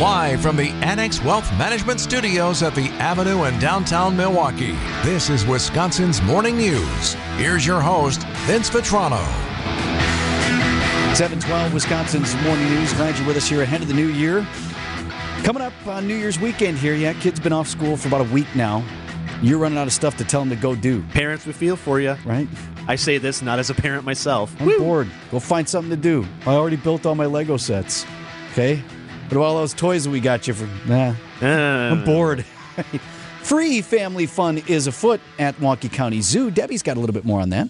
Live from the Annex Wealth Management Studios at the Avenue in downtown Milwaukee, this is Wisconsin's Morning News. Here's your host, Vince Vitrano. 712 Wisconsin's Morning News. Glad you're with us here ahead of the new year. Coming up on New Year's weekend here, yeah, kids been off school for about a week now. You're running out of stuff to tell them to go do. Parents, we feel for you. Right? I say this not as a parent myself. I'm Woo! bored. Go find something to do. I already built all my Lego sets. Okay? What about all those toys that we got you for? Nah. Uh. I'm bored. Free family fun is afoot at Milwaukee County Zoo. Debbie's got a little bit more on that.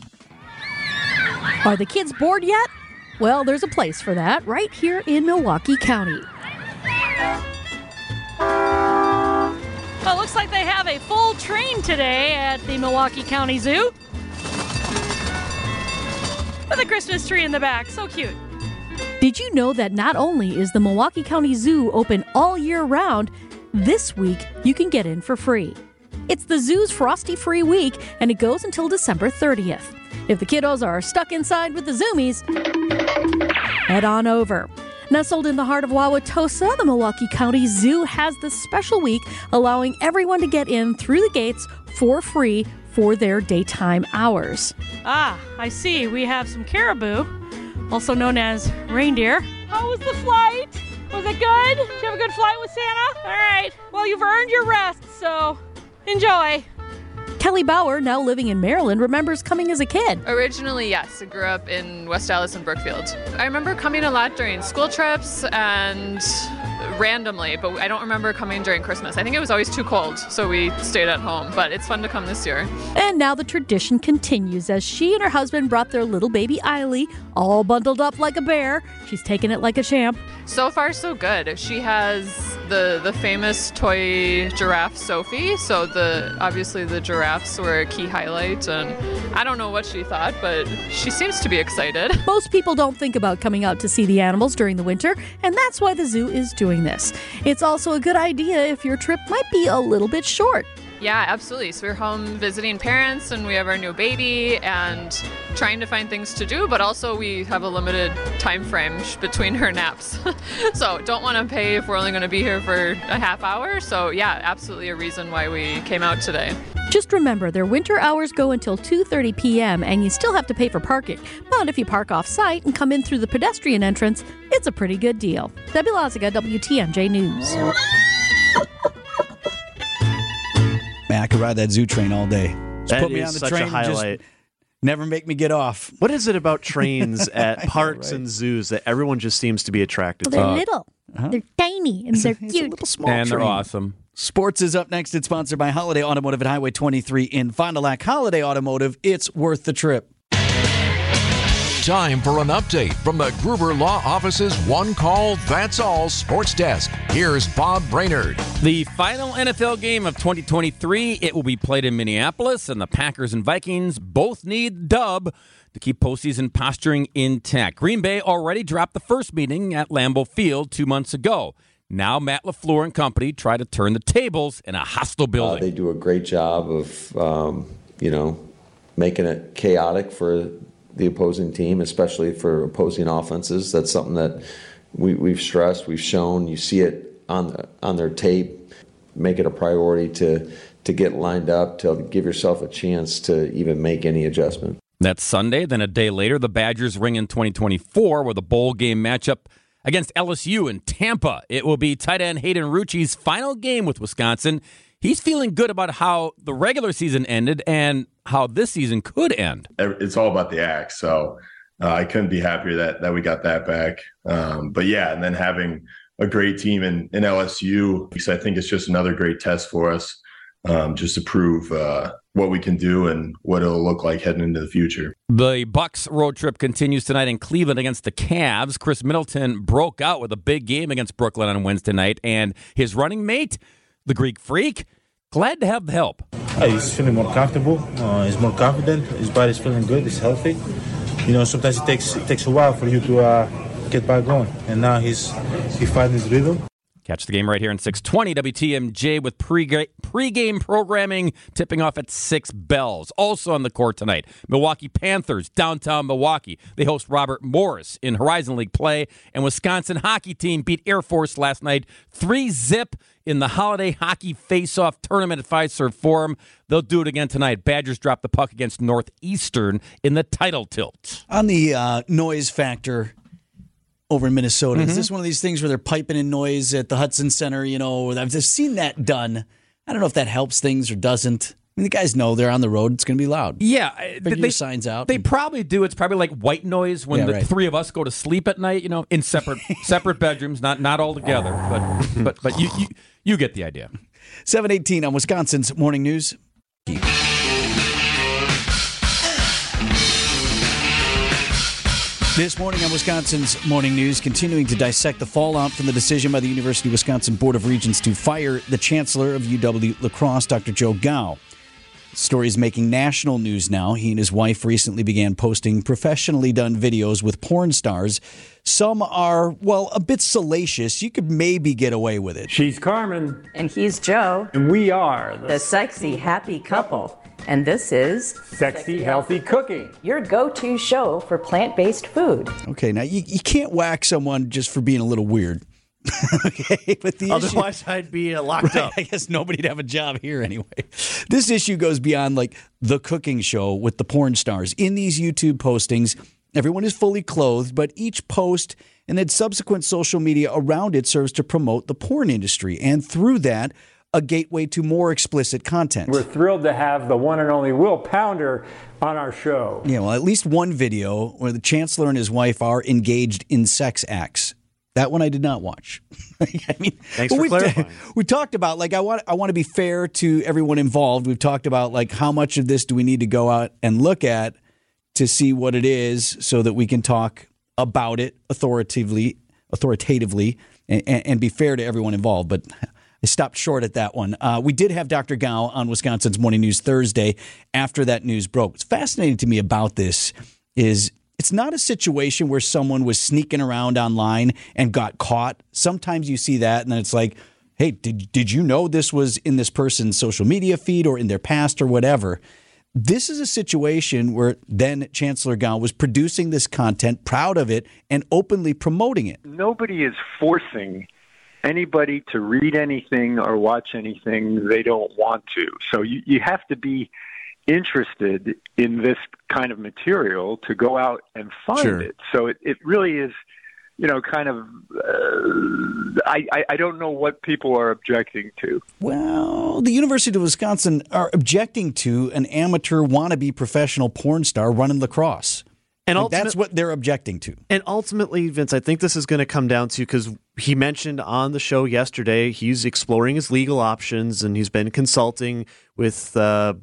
Are the kids bored yet? Well, there's a place for that right here in Milwaukee County. Well, looks like they have a full train today at the Milwaukee County Zoo. With a Christmas tree in the back. So cute. Did you know that not only is the Milwaukee County Zoo open all year round, this week you can get in for free? It's the zoo's Frosty Free Week, and it goes until December 30th. If the kiddos are stuck inside with the Zoomies, head on over. Nestled in the heart of Wauwatosa, the Milwaukee County Zoo has this special week allowing everyone to get in through the gates for free for their daytime hours. Ah, I see. We have some caribou, also known as reindeer. How was the flight? Was it good? Did you have a good flight with Santa? All right. Well, you've earned your rest, so enjoy. Kelly Bauer, now living in Maryland, remembers coming as a kid. Originally, yes. I grew up in West Allis and Brookfield. I remember coming a lot during school trips and randomly, but I don't remember coming during Christmas. I think it was always too cold, so we stayed at home. But it's fun to come this year. And now the tradition continues as she and her husband brought their little baby Eiley, all bundled up like a bear. She's taking it like a champ. So far, so good. She has the the famous toy giraffe Sophie. So the obviously the giraffes were a key highlight, and I don't know what she thought, but she seems to be excited. Most people don't think about coming out to see the animals during the winter, and that's why the zoo is doing this. It's also a good idea if your trip might be a little bit short. Yeah, absolutely. So we're home visiting parents and we have our new baby and trying to find things to do, but also we have a limited time frame between her naps. so don't want to pay if we're only going to be here for a half hour. So yeah, absolutely a reason why we came out today. Just remember, their winter hours go until 2:30 p.m. and you still have to pay for parking. But if you park off-site and come in through the pedestrian entrance, it's a pretty good deal. Debbie Loziga, WTMJ News. Man, I could ride that zoo train all day. Just that put me on the train. highlight. Never make me get off. What is it about trains at parks right. and zoos that everyone just seems to be attracted well, to? They're little, huh? they're tiny, and they're cute. A little small and train. they're awesome. Sports is up next. It's sponsored by Holiday Automotive at Highway 23 in Fond du Lac. Holiday Automotive, it's worth the trip time for an update from the Gruber Law Office's One Call That's All Sports Desk. Here's Bob Brainerd. The final NFL game of 2023, it will be played in Minneapolis, and the Packers and Vikings both need dub to keep postseason posturing intact. Green Bay already dropped the first meeting at Lambeau Field two months ago. Now Matt LaFleur and company try to turn the tables in a hostile building. Uh, they do a great job of, um, you know, making it chaotic for the opposing team, especially for opposing offenses. That's something that we, we've stressed, we've shown. You see it on the, on their tape. Make it a priority to to get lined up to give yourself a chance to even make any adjustment. That's Sunday. Then a day later, the Badgers ring in 2024 with a bowl game matchup against LSU in Tampa. It will be tight end Hayden Rucci's final game with Wisconsin. He's feeling good about how the regular season ended and how this season could end. It's all about the act. So uh, I couldn't be happier that that we got that back. Um, but yeah, and then having a great team in, in LSU, because I think it's just another great test for us, um, just to prove uh, what we can do and what it'll look like heading into the future. The Bucks road trip continues tonight in Cleveland against the Cavs. Khris Middleton broke out with a big game against Brooklyn on Wednesday night, and his running mate the Greek freak. Glad to have the help. he's feeling more comfortable. Uh, he's more confident. His body's feeling good. He's healthy. You know, sometimes it takes it takes a while for you to uh, get back going, and now he's he finding his rhythm. Catch the game right here in 620 WTMJ with pre pregame programming tipping off at 6 bells. Also on the court tonight, Milwaukee Panthers, downtown Milwaukee. They host Robert Morris in Horizon League play, and Wisconsin hockey team beat Air Force last night 3 zip in the Holiday Hockey Face-Off Tournament at Fiserv Forum. They'll do it again tonight. Badgers drop the puck against Northeastern in the title tilt. On the uh, noise factor, over in Minnesota. Mm-hmm. Is this one of these things where they're piping in noise at the Hudson Center? You know, I've just seen that done. I don't know if that helps things or doesn't. I mean, the guys know they're on the road; it's going to be loud. Yeah, Figure they signs out. They probably do. It's probably like white noise when Yeah, the right. three of us go to sleep at night. You know, in separate separate bedrooms, not not all together, but but but you you, you get the idea. Seven eighteen on Wisconsin's morning news. This morning on Wisconsin's Morning News, continuing to dissect the fallout from the decision by the University of Wisconsin Board of Regents to fire the Chancellor of UW La Crosse, Dr. Joe Gow. The story is making national news now. He and his wife recently began posting professionally done videos with porn stars. Some are, well, a bit salacious. You could maybe get away with it. She's Carmen, And he's Joe, and we are the the sexy, happy couple. And this is Sexy Healthy Cooking. your go to show for plant based food. Okay, now you, you can't whack someone just for being a little weird. okay, but the issue, Otherwise, I'd be uh, locked Right, up. I guess nobody'd have a job here anyway. This issue goes beyond like the cooking show with the porn stars. In these YouTube postings, everyone is fully clothed, but each post and then subsequent social media around it serves to promote the porn industry, and through that, a gateway to more explicit content. We're thrilled to have the one and only Will Pounder on our show. Yeah, well, at least one video where the chancellor and his wife are engaged in sex acts. That one I did not watch. I mean, Thanks for clarifying. We talked about like I want I want to be fair to everyone involved. We've talked about like how much of this do we need to go out and look at to see what it is, so that we can talk about it authoritatively, authoritatively, and, and, and be fair to everyone involved. But I stopped short at that one. Uh, we did have Dr. Gow on Wisconsin's Morning News Thursday after that news broke. What's fascinating to me about this is it's not a situation where someone was sneaking around online and got caught. Sometimes you see that, and then it's like, hey, did, did you know this was in this person's social media feed or in their past or whatever? This is a situation where then Chancellor Gow was producing this content, proud of it, and openly promoting it. nobody is forcing anybody to read anything or watch anything they don't want to. So you, you have to be interested in this kind of material to go out and find Sure. it. So it, it really is, you know, kind of. Uh, I, I I don't know what people are objecting to. Well, the University of Wisconsin are objecting to an amateur wannabe professional porn star running La Crosse. And Like, that's what they're objecting to. And ultimately, Vince, I think this is going to come down to because he mentioned on the show yesterday he's exploring his legal options and he's been consulting with uh,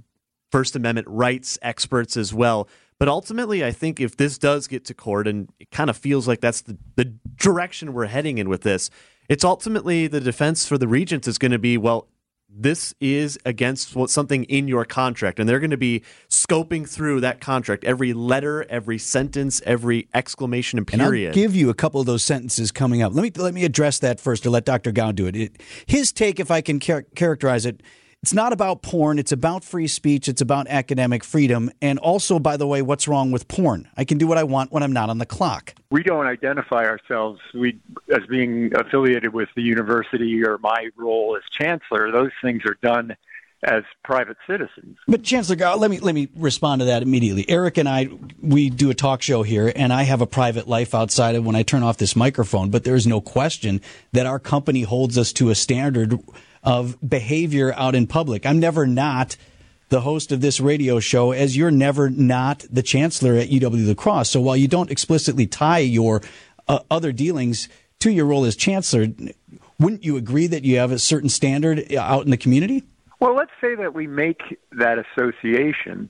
First Amendment rights experts as well. But ultimately, I think if this does get to court, and it kind of feels like that's the, the direction we're heading in with this, it's ultimately the defense for the regents is going to be well, this is against what something in your contract, and they're going to be scoping through that contract, every letter, every sentence, every exclamation and And period. I'll give you a couple of those sentences coming up. Let me let me address that first, or let Dr. Gow do it. it his take, if I can char- characterize it, it's not about porn. It's about free speech. It's about academic freedom, and also, by the way, what's wrong with porn? I can do what I want when I'm not on the clock. we don't identify ourselves we as being affiliated with the university or my role as chancellor. Those things are done as private citizens. But Chancellor let me let me respond to that immediately. Eric and I we do a talk show here, and I have a private life outside of when I turn off this microphone. But there is no question that our company holds us to a standard of behavior out in public. I'm never not the host of this radio show, as you're never not the chancellor at UW La Crosse. So while you don't explicitly tie your uh, other dealings to your role as chancellor, wouldn't you agree that you have a certain standard out in the community? Well, let's say that we make that association,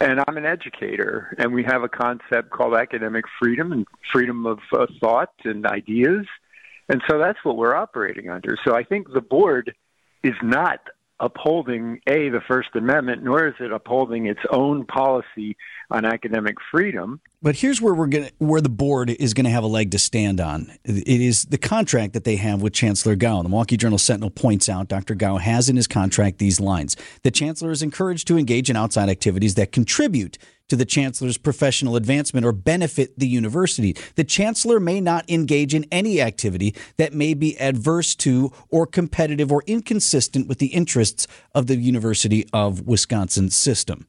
and I'm an educator, and we have a concept called academic freedom and freedom of uh, thought and ideas. And so that's what we're operating under. So I think the board is not upholding a the First Amendment, nor is it upholding its own policy on academic freedom. But here's where we're going where the board is going to have a leg to stand on. It is the contract that they have with Chancellor Gow. The Milwaukee Journal Sentinel points out Dr. Gow has in his contract these lines. The chancellor is encouraged to engage in outside activities that contribute to the chancellor's professional advancement or benefit the university. The chancellor may not engage in any activity that may be adverse to or competitive or inconsistent with the interests of the University of Wisconsin system.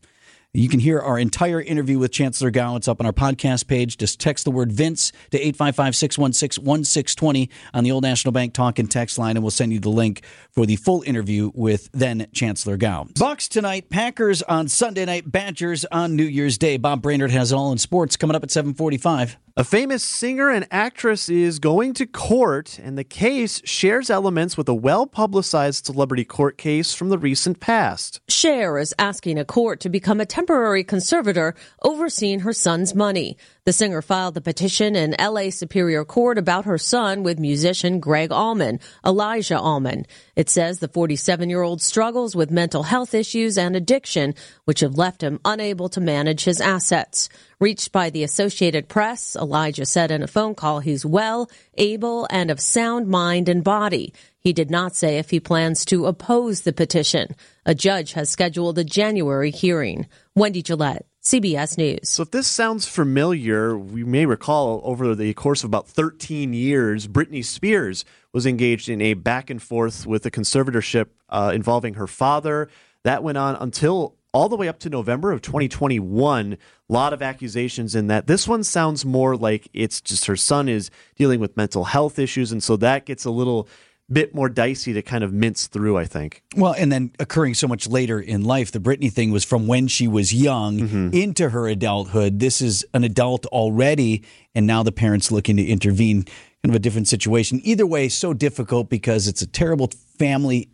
You can hear our entire interview with Chancellor Gow. It's up on our podcast page. Just text the word Vince to 855 616 1620 on the Old National Bank talk and text line, and we'll send you the link for the full interview with then Chancellor Gow. Bucks tonight, Packers on Sunday night, Badgers on New Year's Day. Bob Brainerd has it all in sports coming up at 745. A famous singer and actress is going to court, and the case shares elements with a well publicized celebrity court case from the recent past. Cher is asking a court to become a temporary conservator overseeing her son's money. The singer filed the petition in LA Superior Court about her son with musician Gregg Allman, Elijah Allman. It says the 47 year old struggles with mental health issues and addiction, which have left him unable to manage his assets. Reached by the Associated Press, Elijah said in a phone call he's well, able, and of sound mind and body. He did not say if he plans to oppose the petition. A judge has scheduled a January hearing. Wendy Gillette, CBS News. So, if this sounds familiar, we may recall over the course of about 13 years, Britney Spears was engaged in a back and forth with the conservatorship uh, involving her father. That went on until all the way up to November of 2021. A lot of accusations in that. This one sounds more like it's just her son is dealing with mental health issues. And so that gets a little bit more dicey to kind of mince through, I think. Well, and then occurring so much later in life. The Britney thing was from when she was young mm-hmm. into her adulthood. This is an adult already, and now the parents looking to intervene. Kind of a different situation. Either way, so difficult because it's a terrible family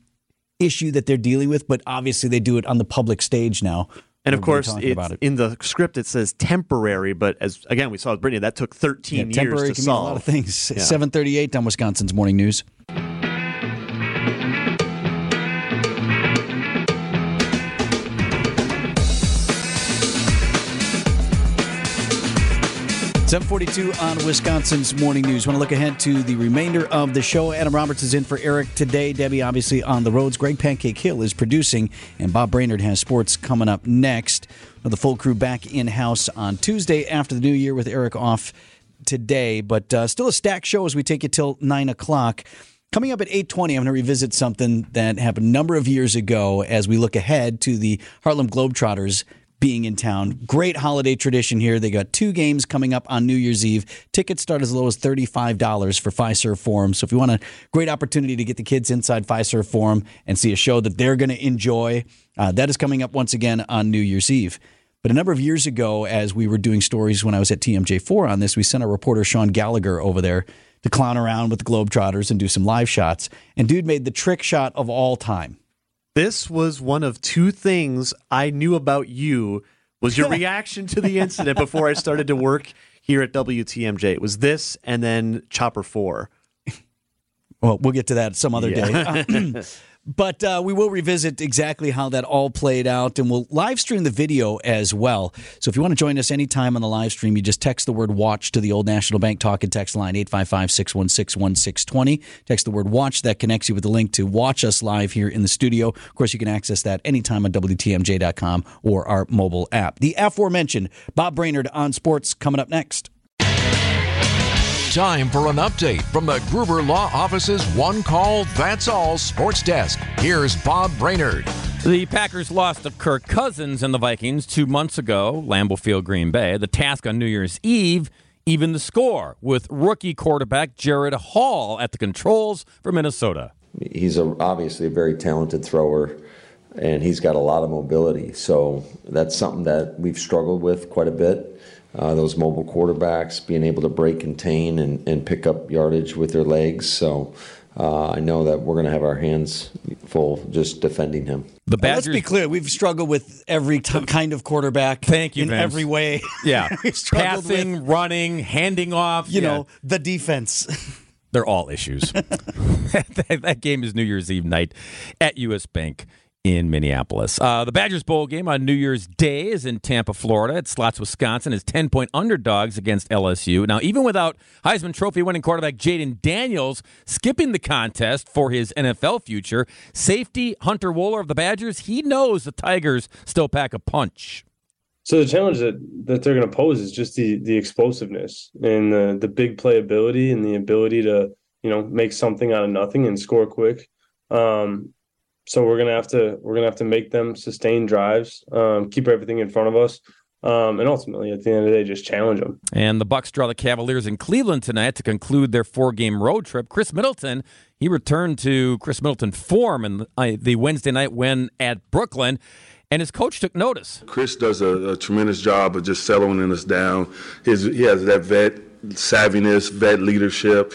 issue that they're dealing with, but obviously they do it on the public stage now. And of course, it. in the script it says temporary, but as again we saw with Britney, that took 13 yeah, years to can solve. Mean a lot of things. Yeah. 738 on Wisconsin's Morning News. 742 on Wisconsin's Morning News. Want to look ahead to the remainder of the show. Adam Roberts is in for Eric today. Debbie, obviously, on the roads. Greg Pancake Hill is producing, and Bob Brainerd has sports coming up next. The full crew back in house on Tuesday after the new year with Eric off today, but uh, still a stacked show as we take you till 9 o'clock. Coming up at 8:20, I'm going to revisit something that happened a number of years ago as we look ahead to the Harlem Globetrotters being in town. Great holiday tradition here. They got two games coming up on New Year's Eve. Tickets start as low as $35 for Fiserv Forum. So if you want a great opportunity to get the kids inside Fiserv Forum and see a show that they're going to enjoy, uh, that is coming up once again on New Year's Eve. But a number of years ago, as we were doing stories when I was at TMJ4 on this, we sent our reporter Sean Gallagher over there to clown around with the Globetrotters and do some live shots. And dude made the trick shot of all time. This was one of two things I knew about you was your reaction to the incident before I started to work here at WTMJ. It was this and then Chopper 4. Well, we'll get to that some other yeah. day. But uh, we will revisit exactly how that all played out, and we'll live stream the video as well. So if you want to join us anytime on the live stream, you just text the word watch to the Old National Bank talk and text line 855 616 1620. Text the word watch. That connects you with the link to watch us live here in the studio. Of course, you can access that anytime on WTMJ.com or our mobile app. The aforementioned Bob Brainerd on sports coming up next. Time for an update from the Gruber Law Office's One Call That's All Sports Desk. Here's Bob Brainerd. The Packers lost to Kirk Cousins and the Vikings two months ago, Lambeau Field, Green Bay. The task on New Year's Eve, even the score, with rookie quarterback Jaren Hall at the controls for Minnesota. He's a, obviously a very talented thrower and he's got a lot of mobility. So that's something that we've struggled with quite a bit uh, those mobile quarterbacks being able to break, contain, and, and pick up yardage with their legs. So uh, I know that we're going to have our hands full just defending him. The Badgers, let's be clear: we've struggled with every t- kind of quarterback. Thank you, in Vince. every way. Yeah, passing, with, running, handing off. You yeah. know, the defense. They're all issues. that, that game is New Year's Eve night at U.S. Bank in Minneapolis. Uh, the Badgers Bowl game on New Year's Day is in Tampa, Florida. It slots Wisconsin as 10 point underdogs against LSU. Now, even without Heisman Trophy winning quarterback Jayden Daniels skipping the contest for his NFL future, safety Hunter Wohler of the Badgers, he knows the Tigers still pack a punch. So the challenge that, that they're going to pose is just the the explosiveness and the the big playability and the ability to you know make something out of nothing and score quick. Um, so we're gonna have to we're gonna have to make them sustain drives, um, keep everything in front of us, um, and ultimately at the end of the day, just challenge them. And the Bucks draw the Cavaliers in Cleveland tonight to conclude their four-game road trip. Khris Middleton he returned to Khris Middleton form in the, the Wednesday night win at Brooklyn. And his coach took notice. Chris does a, a tremendous job of just settling us down. His, he has that vet savviness, vet leadership,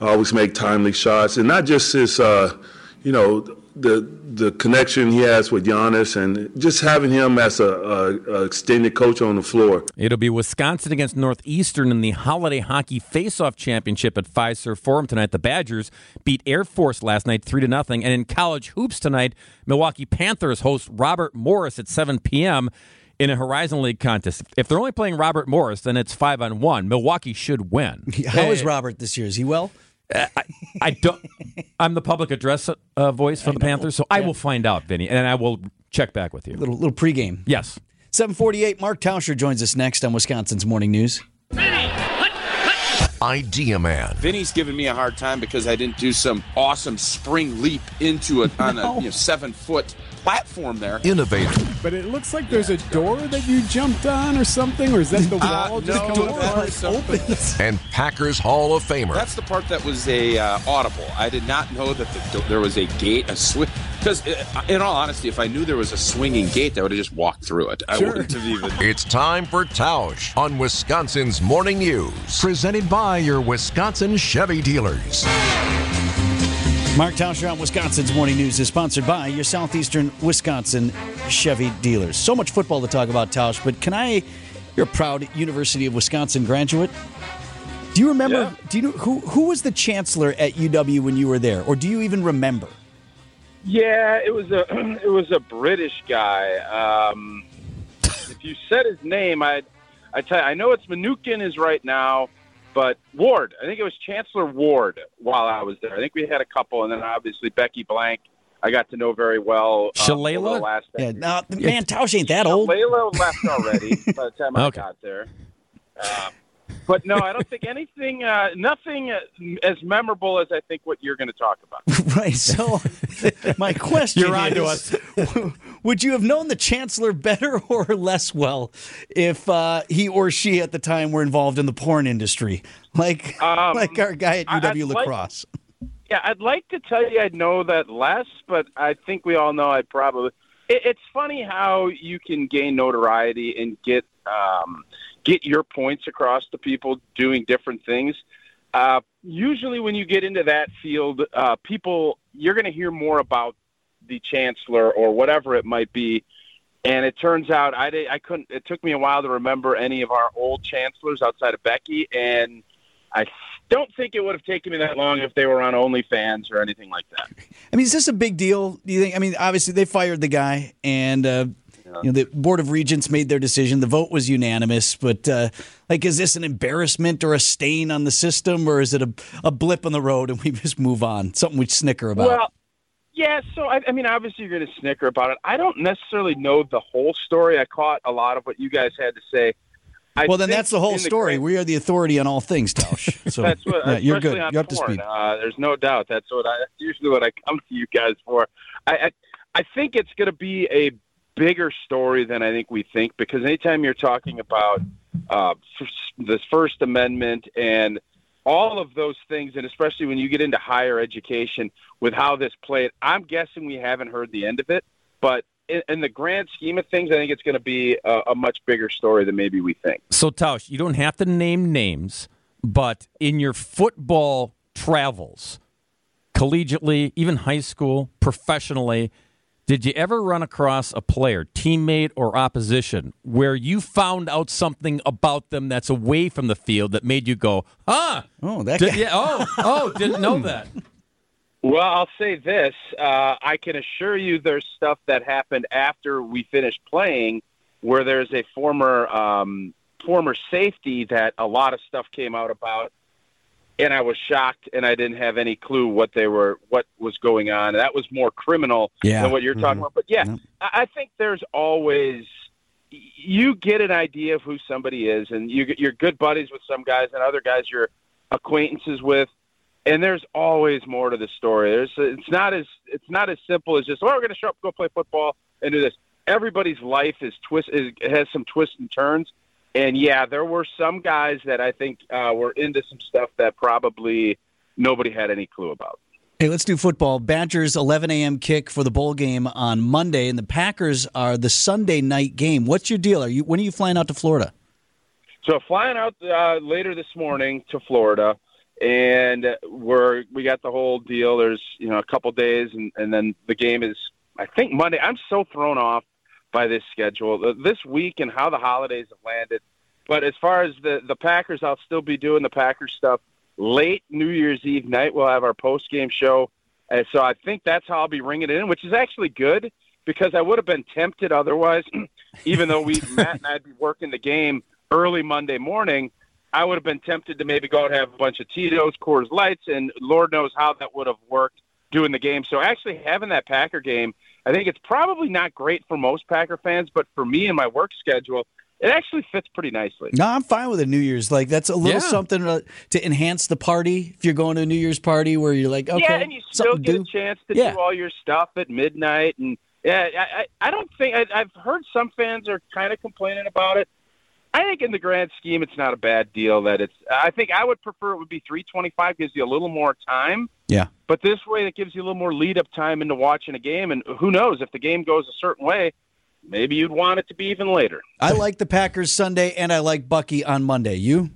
always make timely shots, and not just his, uh, you know, the the connection he has with Giannis and just having him as a, a, a, extended coach on the floor. It'll be Wisconsin against Northeastern in the Holiday Hockey Faceoff Championship at Fiserv Forum tonight. The Badgers beat Air Force last night three to nothing, and in college hoops tonight, Milwaukee Panthers host Robert Morris at 7 p.m. In a Horizon League contest, if they're only playing Robert Morris, then it's five on one. Milwaukee should win. How is Robert this year? Is he well? Uh, I, I, don't. I'm the public address uh, voice for the Panthers, so I will find out, Vinny, and I will check back with you. Little little pregame. Yes. 748. Mark Tauscher joins us next on Wisconsin's Morning News. Idea Man. Vinny's giving me a hard time because I didn't do some awesome spring leap into it on a you know, seven foot platform there. Innovator. But it looks like there's a door that you jumped on or something, or is that the Uh, wall just no, going that up? is something- And Packers Hall of Famer. That's the part that was a uh, audible. I did not know that the, there was a gate, a swing. Because, uh, in all honesty, if I knew there was a swinging gate, I would have just walked through it. I wouldn't have even. It's time for Tausch on Wisconsin's Morning News. Presented by your Wisconsin Chevy dealers. Mark Tauscher on Wisconsin's Morning News is sponsored by your Southeastern Wisconsin Chevy dealers. So much football to talk about, Tausch, but can I, you're a proud University of Wisconsin graduate. Do you remember, do you know, who, who was the chancellor at UW when you were there? Or do you even remember? Yeah, it was a it was a British guy. Um, if you said his name, I I tell you, I know it's Mnookin is right now, but Ward. I think it was Chancellor Ward while I was there. I think we had a couple, and then obviously Becky Blank. I got to know very well. uh, over the Shalala? last Yeah, no, man, Tausch ain't that old. Shalala left already by the time I Okay. got there. Um, but no, I don't think anything, uh, nothing uh, as memorable as I think what you're going to talk about. Right. So, my question You're on is, to would you have known the chancellor better or less well if uh, he or she at the time were involved in the porn industry, like Um, like our guy at I- I'd UW like- La Crosse? Yeah, I'd like to tell you I'd know that less, but I think we all know I'd probably. It, it's funny how you can gain notoriety and get um, get your points across to people doing different things. Uh, usually, when you get into that field, uh, people you're going to hear more about the chancellor or whatever it might be. And it turns out I, di- I couldn't. It took me a while to remember any of our old chancellors outside of Becky, and I don't think it would have taken me that long if they were on OnlyFans or anything like that. I mean, is this a big deal? Do you think? I mean, obviously they fired the guy, and uh, you know the board of regents made their decision. The vote was unanimous, but uh, like, is this an embarrassment or a stain on the system, or is it a, a blip on the road and we just move on? Something we snicker about. Well, yeah. So I, I mean, obviously you're going to snicker about it. I don't necessarily know the whole story. I caught a lot of what you guys had to say. I well, then that's the whole story. grand- we are the authority on all things, Tausch. So that's what, yeah, you're good. You're up to porn. speed. Uh, there's no doubt. That's what I usually what I come to you guys for. I I, I think it's going to be a bigger story than I think we think because anytime you're talking about uh, this First Amendment and all of those things, and especially when you get into higher education with how this played, I'm guessing we haven't heard the end of it, but. In, in the grand scheme of things, I think it's going to be a, a much bigger story than maybe we think. So, Tausch, you don't have to name names, but in your football travels, collegiately, even high school, professionally, did you ever run across a player, teammate or opposition, where you found out something about them that's away from the field that made you go, huh? Oh, that Did- guy- yeah, oh, oh, didn't know that. Well, I'll say this. Uh, I can assure you there's stuff that happened after we finished playing where there's a former um, former safety that a lot of stuff came out about and I was shocked and I didn't have any clue what they were what was going on. That was more criminal Yeah. than what you're talking Mhm. about. But yeah, I I think there's always you get an idea of who somebody is and you you're good buddies with some guys and other guys you're acquaintances with and there's always more to the story. There's it's not as it's not as simple as just oh we're going to show up go play football and do this. Everybody's life is twist is, has some twists and turns. And yeah, there were some guys that I think uh, were into some stuff that probably nobody had any clue about. Hey, let's do football. Badgers 11 a.m. kick for the bowl game on Monday, and the Packers are the Sunday night game. What's your deal? Are you when are you flying out to Florida? So flying out uh, later this morning to Florida, and we're we got the whole deal. There's you know a couple days, and, and then the game is I think Monday. I'm so thrown off by this schedule Uh, this week and how the holidays have landed. But as far as the the Packers, I'll still be doing the Packers stuff late New Year's Eve night. We'll have our post game show, and so I think that's how I'll be ringing it in, which is actually good because I would have been tempted otherwise. even though we Matt and I'd be working the game early Monday morning, I would have been tempted to maybe go and have a bunch of Tito's, Coors Lights, and Lord knows how that would have worked doing the game. So actually having that Packer game, I think it's probably not great for most Packer fans, but for me and my work schedule, it actually fits pretty nicely. No, I'm fine with a New Year's. Like that's a little Yeah. something to, to enhance the party. If you're going to a New Year's party where you're like, okay, yeah, and you still get do. a chance to Yeah. do all your stuff at midnight. And yeah, I, I I don't think I, I've heard some fans are kind of complaining about it. I think in the grand scheme, it's not a bad deal. That it's. I think I would prefer it would be three twenty five. Gives you a little more time. Yeah. But this way, it gives you a little more lead up time into watching a game. And who knows if the game goes a certain way, maybe you'd want it to be even later. I like the Packers Sunday, and I like Bucky on Monday. You?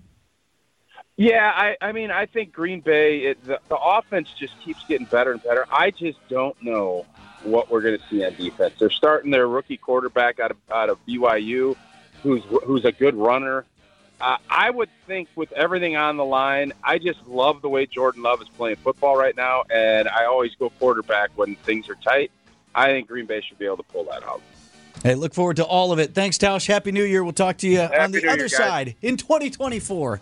Yeah, I, I mean, I think Green Bay, it, the, the offense just keeps getting better and better. I just don't know what we're going to see on defense. They're starting their rookie quarterback out of out of BYU, who's who's a good runner. Uh, I would think with everything on the line, I just love the way Jordan Love is playing football right now, and I always go quarterback when things are tight. I think Green Bay should be able to pull that out. Hey, look forward to all of it. Thanks, Tausch. Happy New Year. We'll talk to you on the New other guys. side in 2024.